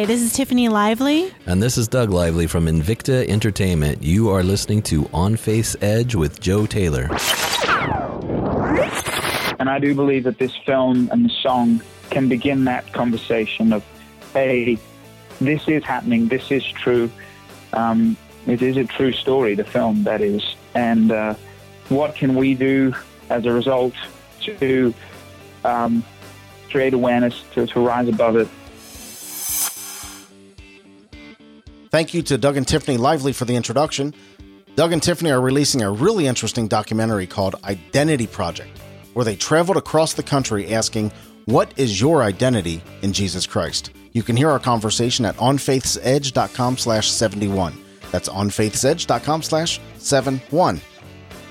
Hi, this is Tiffany Lively. And this is Doug Lively from Invicta Entertainment. You are listening to On Faith's Edge with Joe Taylor. And I do believe that this film and the song can begin that conversation of, hey, this is happening, this is true. Um, it is a true story, the film, that is. And uh, what can we do as a result to um, create awareness, to, to rise above it? Thank you to Doug and Tiffany Lively for the introduction. Doug and Tiffany are releasing a really interesting documentary called Identity Project, where they traveled across the country asking, What is your identity in Jesus Christ? You can hear our conversation at onfaithsedge.com slash 71. That's onfaithsedge.com slash 71.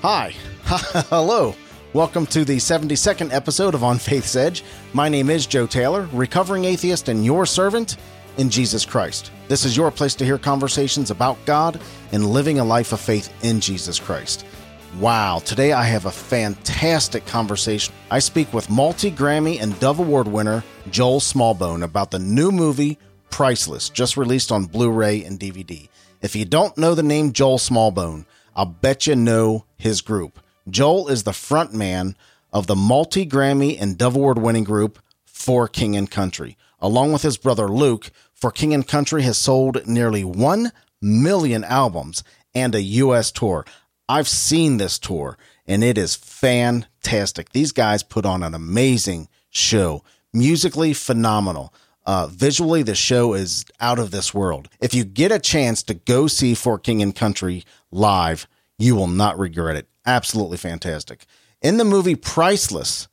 Hi. Hello. Welcome to the 72nd episode of On Faith's Edge. My name is Joe Taylor, recovering atheist and your servant in Jesus Christ. This is your place to hear conversations about God and living a life of faith in Jesus Christ. Wow, today I have a fantastic conversation. I speak with multi Grammy and Dove Award winner Joel Smallbone about the new movie Priceless, just released on Blu ray and DVD. If you don't know the name Joel Smallbone, I'll bet you know his group. Joel is the front man of the multi Grammy and Dove Award winning group For King and Country. Along with his brother Luke, For King and Country has sold nearly 1 million albums and a U.S. tour. I've seen this tour and it is fantastic. These guys put on an amazing show, musically phenomenal. Uh, visually, the show is out of this world. If you get a chance to go see For King and Country live, you will not regret it. Absolutely fantastic. In the movie Priceless,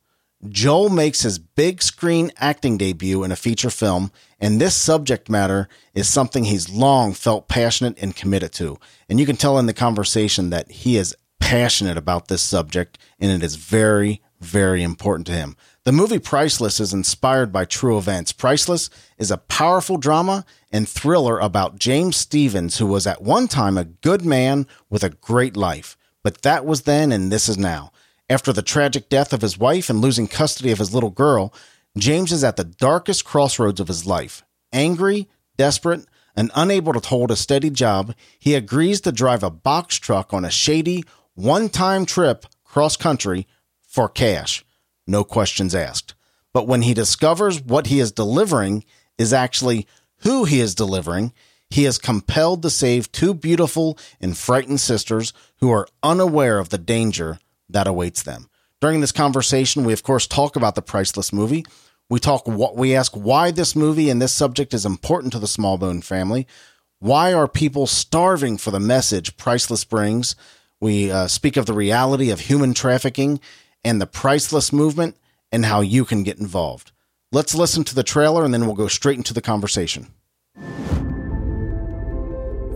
Joel makes his big screen acting debut in a feature film, and this subject matter is something he's long felt passionate and committed to. And you can tell in the conversation that he is passionate about this subject, and it is very, very important to him. The movie Priceless is inspired by true events. Priceless is a powerful drama and thriller about James Stevens, who was at one time a good man with a great life. But that was then, and this is now. After the tragic death of his wife and losing custody of his little girl, James is at the darkest crossroads of his life. Angry, desperate, and unable to hold a steady job, he agrees to drive a box truck on a shady, one time trip cross country for cash. No questions asked. But when he discovers what he is delivering is actually who he is delivering, he is compelled to save two beautiful and frightened sisters who are unaware of the danger that awaits them. During this conversation, we of course talk about the priceless movie. We talk what we ask why this movie and this subject is important to the Smallbone family. Why are people starving for the message Priceless brings? We uh, speak of the reality of human trafficking and the priceless movement and how you can get involved. Let's listen to the trailer and then we'll go straight into the conversation.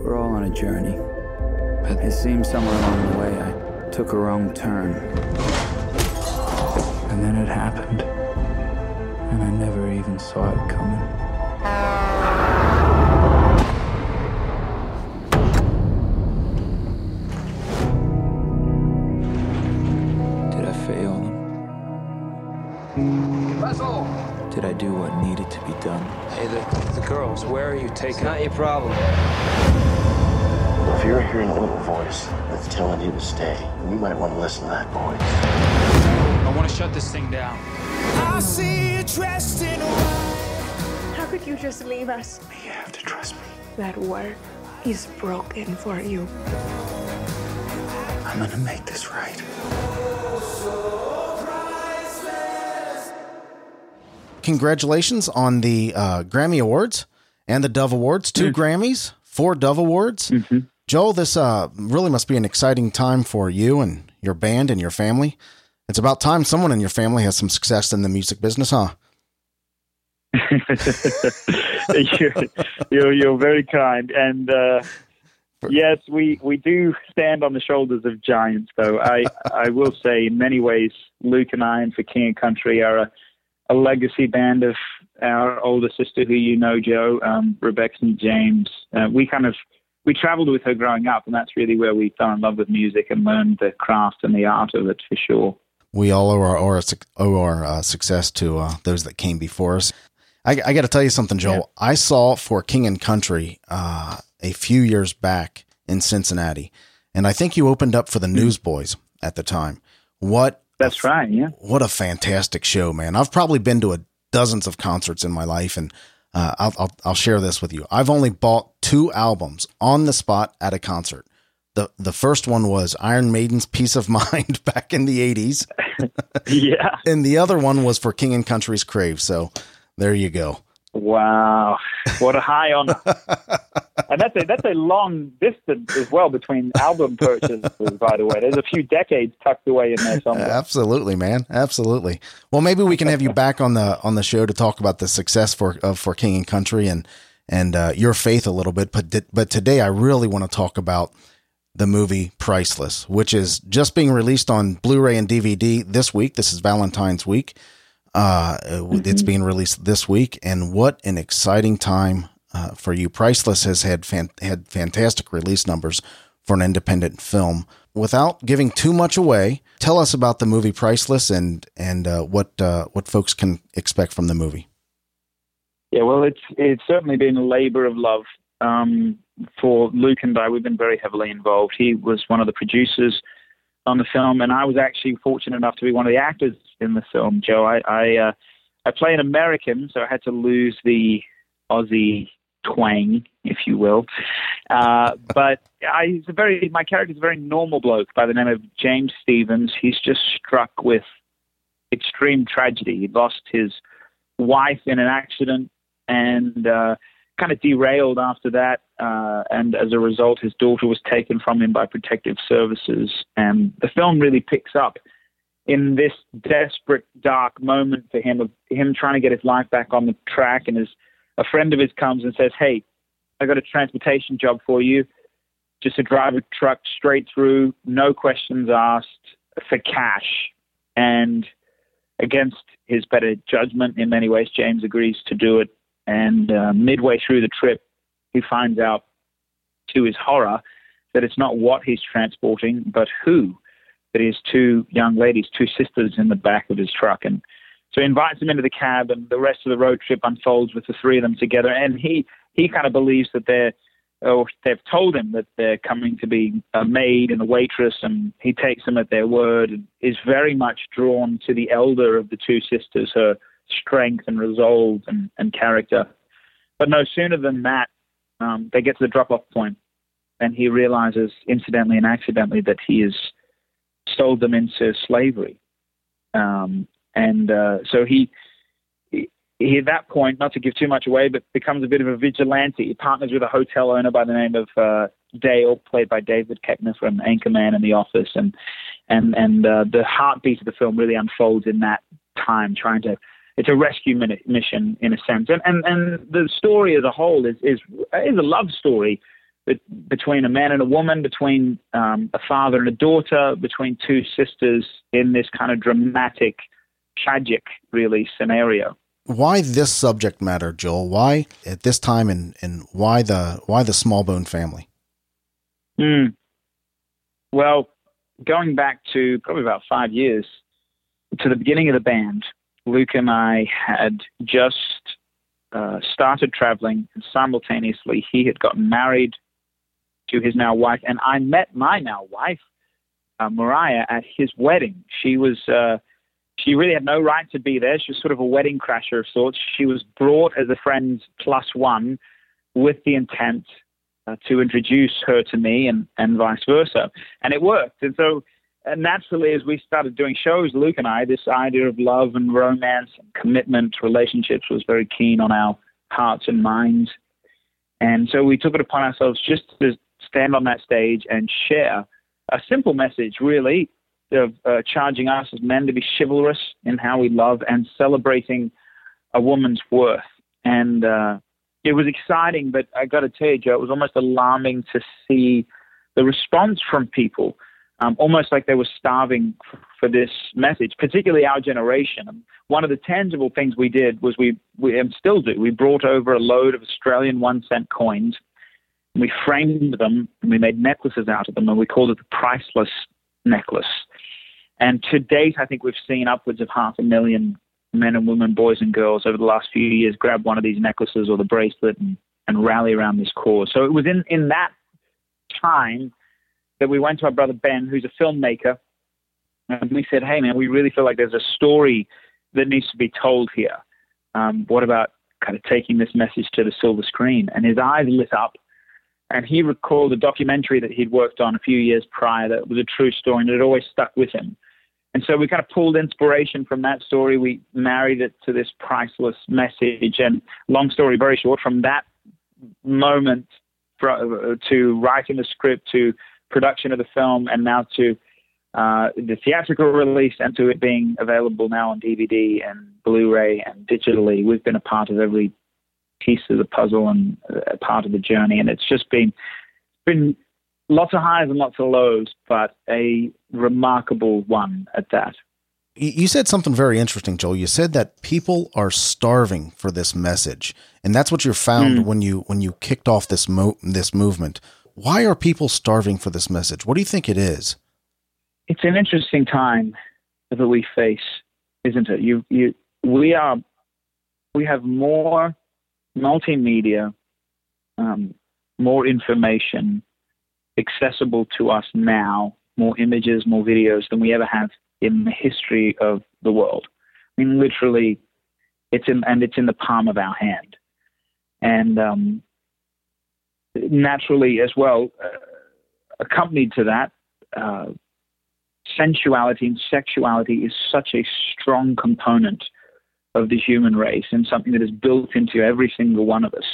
We're all on a journey. But it seems somewhere along the way I took a wrong turn. And then it happened. And I never even saw it coming. Did I fail them? Did I do what needed to be done? Hey, the, the girls, where are you taking It's not your problem. If you're hearing a little voice that's telling you to stay, you might want to listen to that voice. I want to shut this thing down. I see you dressed in white. How could you just leave us? You have to trust me. That work is broken for you. I'm gonna make this right. Congratulations on the uh, Grammy Awards and the Dove Awards. Two Grammys, four Dove Awards. Joel, this uh, really must be an exciting time for you and your band and your family. It's about time someone in your family has some success in the music business, huh? you're, you're, you're very kind. And uh, yes, we, we do stand on the shoulders of giants, though. I, I will say, in many ways, Luke and I and For King and Country are a, a legacy band of our older sister, who you know, Joe, um, Rebecca St. James. Uh, we kind of we traveled with her growing up, and that's really where we fell in love with music and learned the craft and the art of it for sure. We all owe our, owe our, owe our uh, success to uh, those that came before us. I, I got to tell you something, Joel. Yeah. I saw for King and Country uh, a few years back in Cincinnati, and I think you opened up for the Newsboys at the time. What? That's right. Yeah. What a fantastic show, man! I've probably been to a dozens of concerts in my life, and uh, I'll, I'll I'll share this with you. I've only bought two albums on the spot at a concert. the The first one was Iron Maiden's Piece of Mind" back in the eighties. yeah, and the other one was for King and Country's "Crave." So there you go. Wow, what a high honor! and that's a that's a long distance as well between album purchases. By the way, there's a few decades tucked away in there somewhere. Absolutely, man. Absolutely. Well, maybe we can have you back on the on the show to talk about the success for of for King and Country and and uh, your faith a little bit. But but today, I really want to talk about the movie Priceless, which is just being released on Blu-ray and DVD this week. This is Valentine's week. Uh, mm-hmm. It's being released this week, and what an exciting time uh, for you. Priceless has had fan- had fantastic release numbers for an independent film. Without giving too much away, tell us about the movie Priceless and and uh, what uh, what folks can expect from the movie. Yeah, well, it's it's certainly been a labor of love um, for Luke and I. We've been very heavily involved. He was one of the producers on the film, and I was actually fortunate enough to be one of the actors in the film. Joe, I I, uh, I play an American, so I had to lose the Aussie twang, if you will. Uh, but I, he's a very my character is a very normal bloke by the name of James Stevens. He's just struck with extreme tragedy. He lost his wife in an accident and uh, kind of derailed after that. Uh, and as a result, his daughter was taken from him by protective services. And the film really picks up in this desperate, dark moment for him of him trying to get his life back on the track. And his a friend of his comes and says, "Hey, I got a transportation job for you. Just to drive a truck straight through, no questions asked, for cash." And against his better judgment, in many ways, James agrees to do it. And uh, midway through the trip, he finds out, to his horror, that it's not what he's transporting, but who. That he two young ladies, two sisters in the back of his truck. And so he invites them into the cab, and the rest of the road trip unfolds with the three of them together. And he, he kind of believes that they're, or they've told him that they're coming to be a maid and a waitress, and he takes them at their word and is very much drawn to the elder of the two sisters, her strength and resolve and, and character. But no sooner than that, um, they get to the drop off point, and he realizes, incidentally and accidentally, that he has sold them into slavery. Um, and uh, so he, he, at that point, not to give too much away, but becomes a bit of a vigilante. He partners with a hotel owner by the name of uh, Dale, played by David Koechner from Anchorman and The Office, and and and uh, the heartbeat of the film really unfolds in that time, trying to it's a rescue mission in a sense, and and and the story as a whole is is is a love story between a man and a woman, between um, a father and a daughter, between two sisters in this kind of dramatic, tragic, really scenario. Why this subject matter, Joel? Why at this time, and and why the why the Smallbone family? Hmm. Well, going back to probably about five years to the beginning of the band, Luke and I had just uh, started traveling, and simultaneously he had gotten married to his now wife, and I met my now wife, uh, Mariah, at his wedding. She was uh, she really had no right to be there. She was sort of a wedding crasher of sorts. She was brought as a friend plus one, with the intent uh, to introduce her to me, and and vice versa, and it worked. And so and naturally, as we started doing shows, Luke and I, this idea of love and romance and commitment, relationships was very keen on our hearts and minds. And so we took it upon ourselves just to stand on that stage and share a simple message, really, of uh, charging us as men to be chivalrous in how we love and celebrating a woman's worth. And uh, it was exciting, but I got to tell you, Joe, it was almost alarming to see the response from people um, almost like they were starving for this message, particularly our generation. And one of the tangible things we did was we, we and still do, we brought over a load of Australian one cent coins, we framed them, and we made necklaces out of them, and we called it the priceless necklace. And to date, I think we've seen upwards of half a million men and women, boys and girls over the last few years grab one of these necklaces or the bracelet and, and rally around this cause. So it was in, in that time that we went to our brother Ben, who's a filmmaker, and we said, hey, man, we really feel like there's a story that needs to be told here. Um, what about kind of taking this message to the silver screen? And his eyes lit up. And he recalled a documentary that he'd worked on a few years prior that was a true story and it always stuck with him. And so we kind of pulled inspiration from that story. We married it to this priceless message. And long story very short, from that moment to writing the script to production of the film and now to uh, the theatrical release and to it being available now on DVD and Blu-ray and digitally, we've been a part of every piece of the puzzle and a part of the journey. And it's just been been lots of highs and lots of lows, but a remarkable one at that. You said something very interesting, Joel. You said that people are starving for this message, and that's what you found mm. when you when you kicked off this mo- this movement. Why are people starving for this message? What do you think it is? It's an interesting time that we face, isn't it? You you we are we have more multimedia, um, more information accessible to us now, more images, more videos than we ever have in the history of the world. I mean, literally, it's in and it's in the palm of our hand, and um, naturally as well, uh, accompanied to that, uh, sensuality and sexuality is such a strong component of the human race and something that is built into every single one of us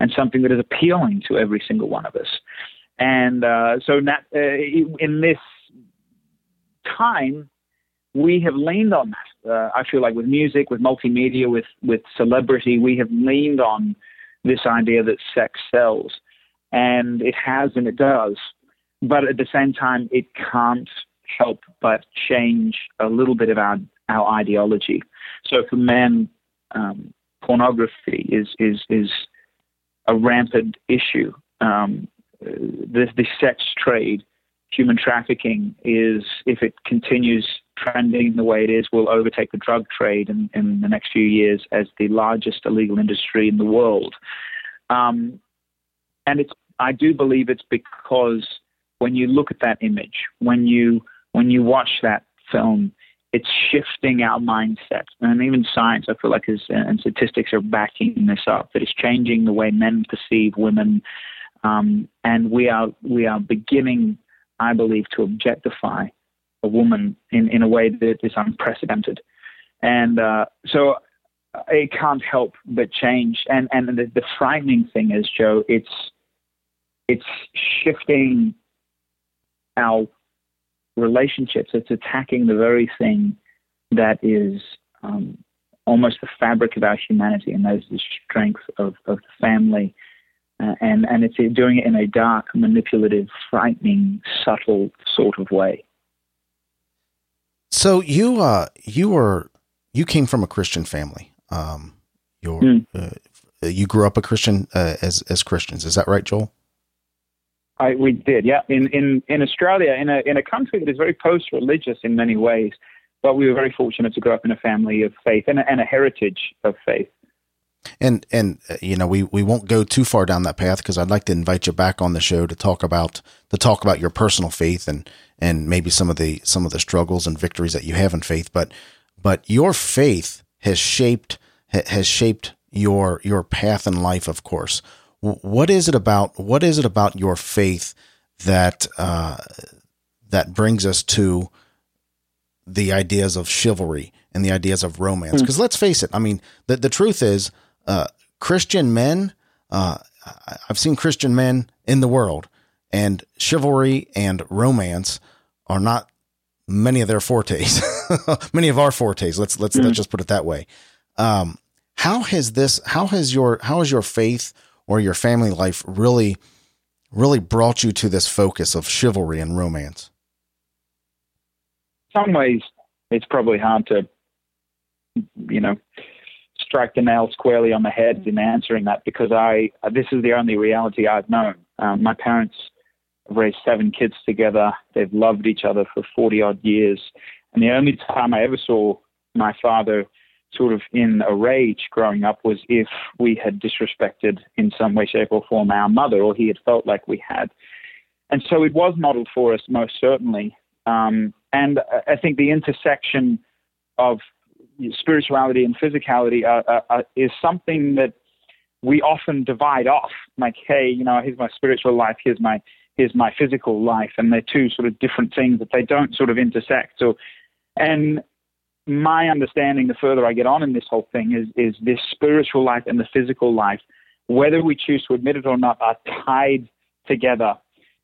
and something that is appealing to every single one of us. And uh, so, that, uh, in this time, we have leaned on that. Uh, I feel like with music, with multimedia, with with celebrity, we have leaned on this idea that sex sells, and it has and it does. But at the same time, it can't help but change a little bit of our our ideology. So for men, um, pornography is is is a rampant issue. Um, the, the sex trade, human trafficking is, if it continues trending the way it is, will overtake the drug trade in, in the next few years as the largest illegal industry in the world. Um, and it's, I do believe it's because when you look at that image, when you when you watch that film, it's shifting our mindset. And even science, I feel like, is, and statistics are backing this up, that it's changing the way men perceive women. Um, and we are, we are beginning, I believe, to objectify a woman in, in a way that is unprecedented. And uh, so it can't help but change. And, and the, the frightening thing is, Joe, it's, it's shifting our relationships. It's attacking the very thing that is um, almost the fabric of our humanity, and that is the strength of, of the family. Uh, and, and it's doing it in a dark, manipulative, frightening, subtle sort of way. So you uh, you were you came from a Christian family. Um, your mm. uh, you grew up a Christian uh, as as Christians. Is that right, Joel? I, we did, yeah. In, in, in Australia, in a, in a country that is very post religious in many ways, but we were very fortunate to grow up in a family of faith and a, and a heritage of faith. And and uh, you know we, we won't go too far down that path because I'd like to invite you back on the show to talk about to talk about your personal faith and and maybe some of the some of the struggles and victories that you have in faith. But but your faith has shaped has shaped your your path in life, of course what is it about what is it about your faith that uh, that brings us to the ideas of chivalry and the ideas of romance? Because hmm. mm. let's face it, I mean, the the truth is, uh, Christian men. Uh, I've seen Christian men in the world, and chivalry and romance are not many of their fortes. many of our fortes. Let's let's mm. let's just put it that way. Um, how has this? How has your how has your faith or your family life really really brought you to this focus of chivalry and romance? Some ways it's probably hard to you know strike the nail squarely on the head in answering that because I this is the only reality I've known. Um, my parents have raised seven kids together. They've loved each other for forty odd years, and the only time I ever saw my father sort of in a rage growing up was if we had disrespected in some way, shape, or form our mother, or he had felt like we had. And so it was modeled for us, most certainly. Um, and I think the intersection of spirituality and physicality uh, uh, uh, is something that we often divide off. Like, hey, you know, here's my spiritual life, here's my here's my physical life, and they're two sort of different things that they don't sort of intersect. So, and my understanding, the further I get on in this whole thing, is is this spiritual life and the physical life, whether we choose to admit it or not, are tied together.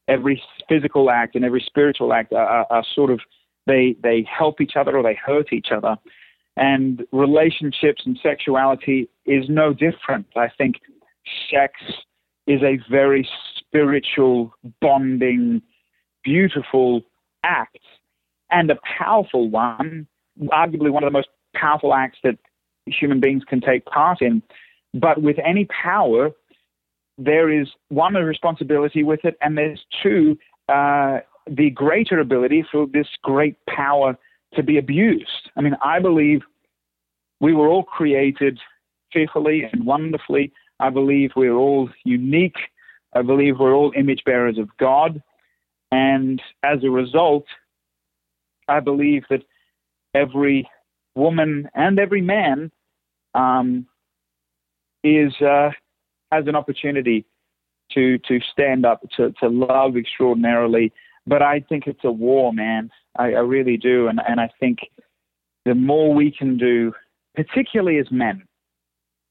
Every physical act and every spiritual act are, are, are sort of they they help each other or they hurt each other. And relationships and sexuality is no different. I think sex is a very spiritual, bonding, beautiful act and a powerful one, arguably one of the most powerful acts that human beings can take part in. But with any power, there is one, a responsibility with it, and there's two, uh, the greater ability for this great power to be abused. I mean, I believe we were all created fearfully and wonderfully. I believe we're all unique. I believe we're all image bearers of God. And as a result, I believe that every woman and every man um, is uh, has an opportunity to to stand up to, to love extraordinarily. But I think it's a war, man. I, I really do, and and I think the more we can do, particularly as men,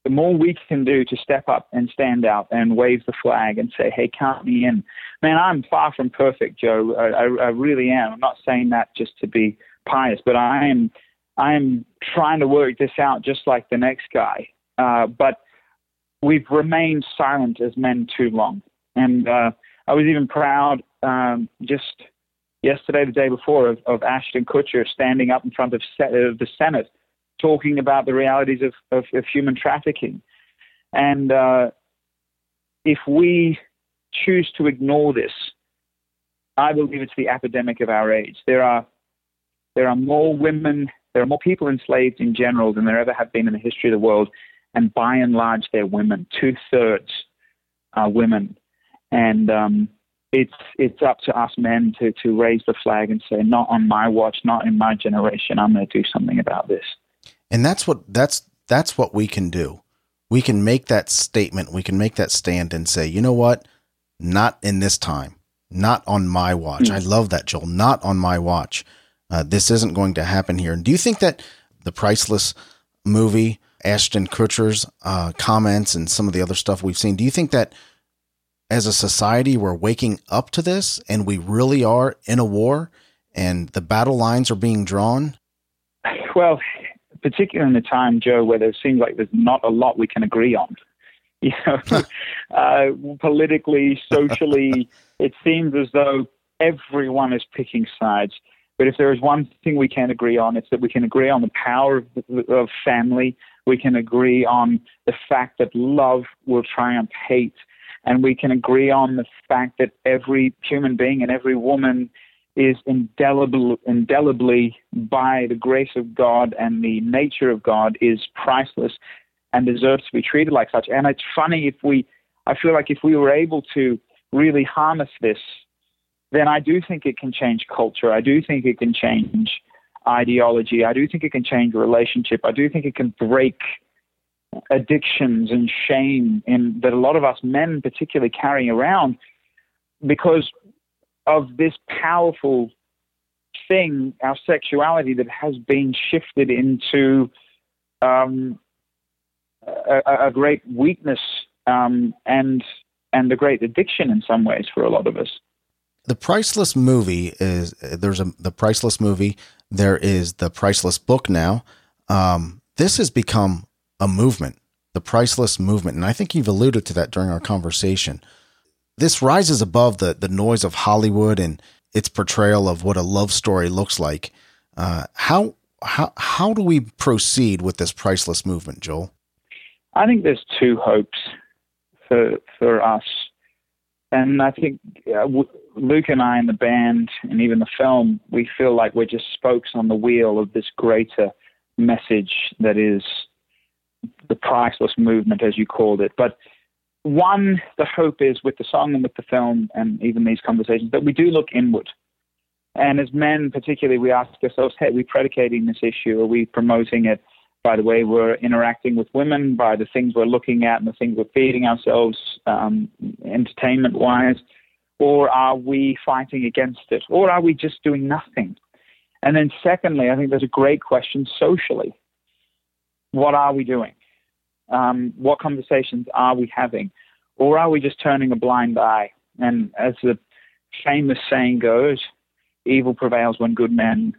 the more we can do to step up and stand out and wave the flag and say, "Hey, count me in." Man, I'm far from perfect, Joe. I, I, I really am. I'm not saying that just to be pious, but I am. I am trying to work this out just like the next guy. Uh, but we've remained silent as men too long, and uh, I was even proud um, just yesterday, the day before, of, of Ashton Kutcher standing up in front of, of the Senate talking about the realities of, of, of human trafficking. And uh, if we choose to ignore this, I believe it's the epidemic of our age. There are there are more women, there are more people enslaved in general than there ever have been in the history of the world, and by and large, they're women. Two thirds are women, and um, it's it's up to us men to to raise the flag and say, not on my watch, not in my generation. I'm going to do something about this. And that's what that's that's what we can do. We can make that statement, we can make that stand and say, "You know what? Not in this time. Not on my watch." Mm. I love that, Joel. Not on my watch. Uh, this isn't going to happen here. And do you think that the priceless movie, Ashton Kutcher's uh, comments, and some of the other stuff we've seen, do you think that as a society we're waking up to this and we really are in a war and the battle lines are being drawn? Well, particularly in a time, Joe, where there seems like there's not a lot we can agree on. You know, uh, politically, socially, it seems as though everyone is picking sides. But if there is one thing we can agree on, it's that we can agree on the power of, of family. We can agree on the fact that love will triumph hate. And we can agree on the fact that every human being and every woman is indelible, indelibly by the grace of God and the nature of God is priceless and deserves to be treated like such. And it's funny if we, I feel like if we were able to really harness this, then I do think it can change culture. I do think it can change ideology. I do think it can change relationship. I do think it can break addictions and shame in, that a lot of us men particularly carry around because of this powerful thing, our sexuality, that has been shifted into um, a, a, great weakness um, and and a great addiction in some ways for a lot of us. The priceless movie is there's a the priceless movie. There is the priceless book now. Um, this has become a movement, the priceless movement, and I think you've alluded to that during our conversation this rises above the the noise of Hollywood and its portrayal of what a love story looks like. Uh, how how how do we proceed with this priceless movement, Joel? I think there's two hopes for for us, and I think uh, Luke and I and the band and even the film, we feel like we're just spokes on the wheel of this greater message that is the priceless movement, as you called it. But one, the hope is with the song and with the film and even these conversations that we do look inward. And as men, particularly, we ask ourselves, hey, are we predicating this issue? Are we promoting it by the way we're interacting with women, by the things we're looking at and the things we're feeding ourselves um, entertainment wise? Or are we fighting against it? Or are we just doing nothing? And then, secondly, I think there's a great question socially. What are we doing? Um, what conversations are we having? Or are we just turning a blind eye? And as the famous saying goes, evil prevails when good men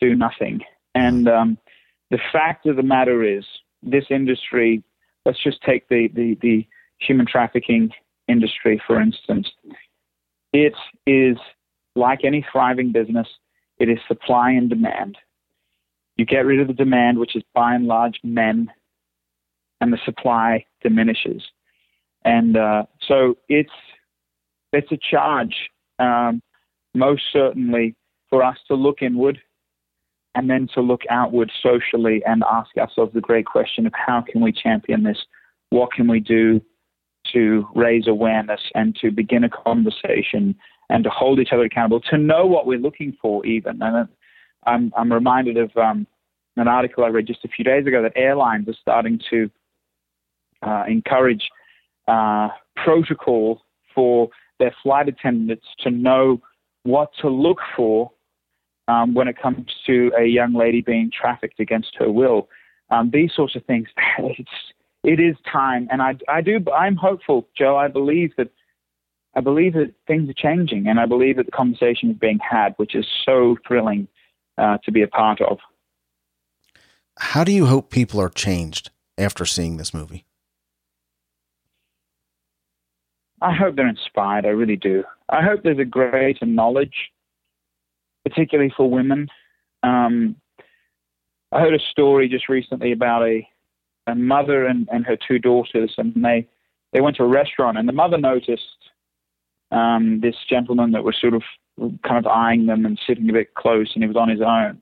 do nothing. And um, the fact of the matter is, this industry, let's just take the, the, the human trafficking industry, for instance, it is like any thriving business, it is supply and demand. You get rid of the demand, which is by and large men, and the supply diminishes. And uh, so it's it's a charge, um, most certainly, for us to look inward and then to look outward socially and ask ourselves the great question of how can we champion this? What can we do to raise awareness and to begin a conversation and to hold each other accountable, to know what we're looking for, even. And I'm, I'm reminded of um, an article I read just a few days ago that airlines are starting to uh, encourage uh, protocol for their flight attendants to know what to look for um, when it comes to a young lady being trafficked against her will. Um, these sorts of things. It's it is time, and I I do I'm hopeful, Joe. I believe that I believe that things are changing, and I believe that the conversation is being had, which is so thrilling uh, to be a part of. How do you hope people are changed after seeing this movie? I hope they're inspired. I really do. I hope there's a greater knowledge, particularly for women. Um, I heard a story just recently about a, a mother and, and her two daughters, and they they went to a restaurant, and the mother noticed um, this gentleman that was sort of kind of eyeing them and sitting a bit close, and he was on his own.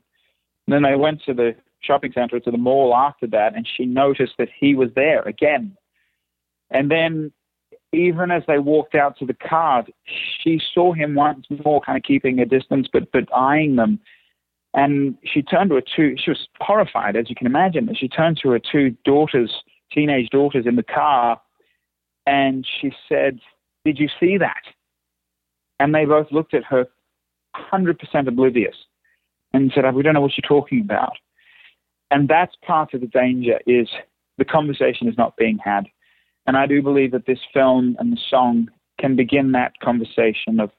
And then they went to the shopping center, to the mall after that, and she noticed that he was there again. And then, even as they walked out to the car, she saw him once more, kind of keeping a distance, but but eyeing them. And she turned to her two. She was horrified, as you can imagine. and She turned to her two daughters, teenage daughters, in the car, and she said, "Did you see that?" And they both looked at her, 100% oblivious, and said, "We don't know what you're talking about." And that's part of the danger is the conversation is not being had. And I do believe that this film and the song can begin that conversation of,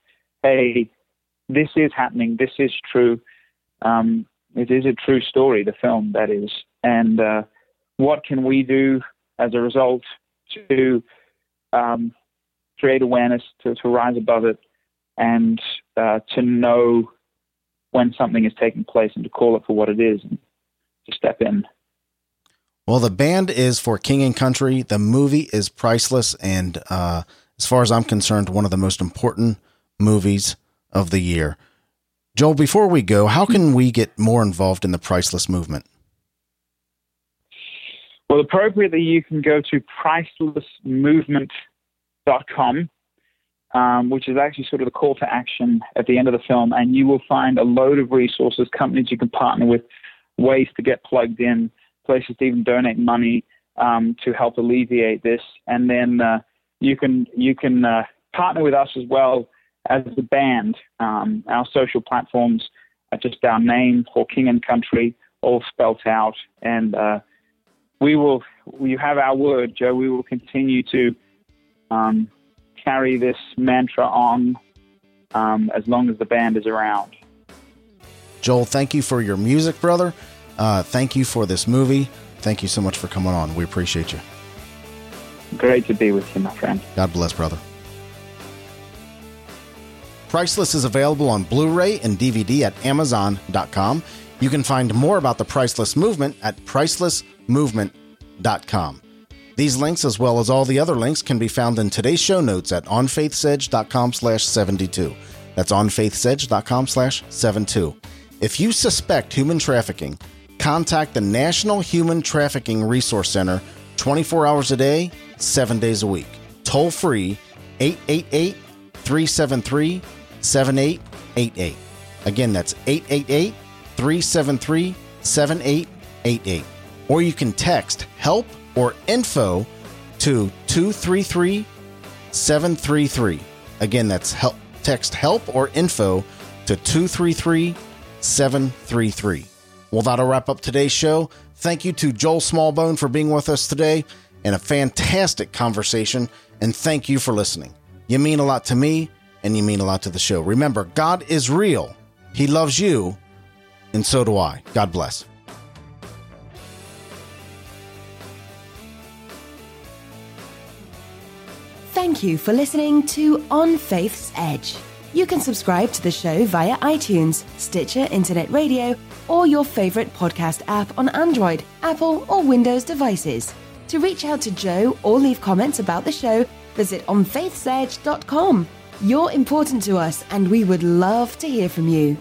hey, this is happening, this is true. Um, it is a true story, the film, that is. And uh, what can we do as a result to um, create awareness, to, to rise above it, and uh, to know when something is taking place and to call it for what it is and to step in. Well, the band is for King and Country. The movie is priceless, and uh, as far as I'm concerned, one of the most important movies of the year. Joel, before we go, how can we get more involved in the priceless movement? Well, appropriately, you can go to pricelessmovement.com, um, which is actually sort of the call to action at the end of the film, and you will find a load of resources, companies you can partner with, ways to get plugged in, places to even donate money um, to help alleviate this, and then uh, you can you can uh, partner with us as well as the band. Um, our social platforms are just our name for King and Country, all spelt out, and uh, we will. You have our word, Joe. We will continue to um, carry this mantra on um, as long as the band is around. Joel, thank you for your music, brother. Uh, thank you for this movie. Thank you so much for coming on. We appreciate you. Great to be with you, my friend. God bless, brother. Priceless is available on Blu ray and DVD at Amazon.com. You can find more about the Priceless Movement at pricelessmovement.com. These links, as well as all the other links, can be found in today's show notes at onfaithsedge.com slash 72. That's onfaithsedge.com slash 72. If you suspect human trafficking, contact the National Human Trafficking Resource Center 24 hours a day, 7 days a week. Toll free 888 373 7888. Again, that's 888 373 7888. Or you can text help or info to 233 733. Again, that's help. Text help or info to 233 733. Well, that'll wrap up today's show. Thank you to Joel Smallbone for being with us today and a fantastic conversation. And thank you for listening. You mean a lot to me, and you mean a lot to the show. Remember, God is real, He loves you, and so do I. God bless. Thank you for listening to On Faith's Edge. You can subscribe to the show via iTunes, Stitcher Internet Radio, or your favorite podcast app on Android, Apple, or Windows devices. To reach out to Joe or leave comments about the show, visit onfaithsedge.com. You're important to us, and we would love to hear from you.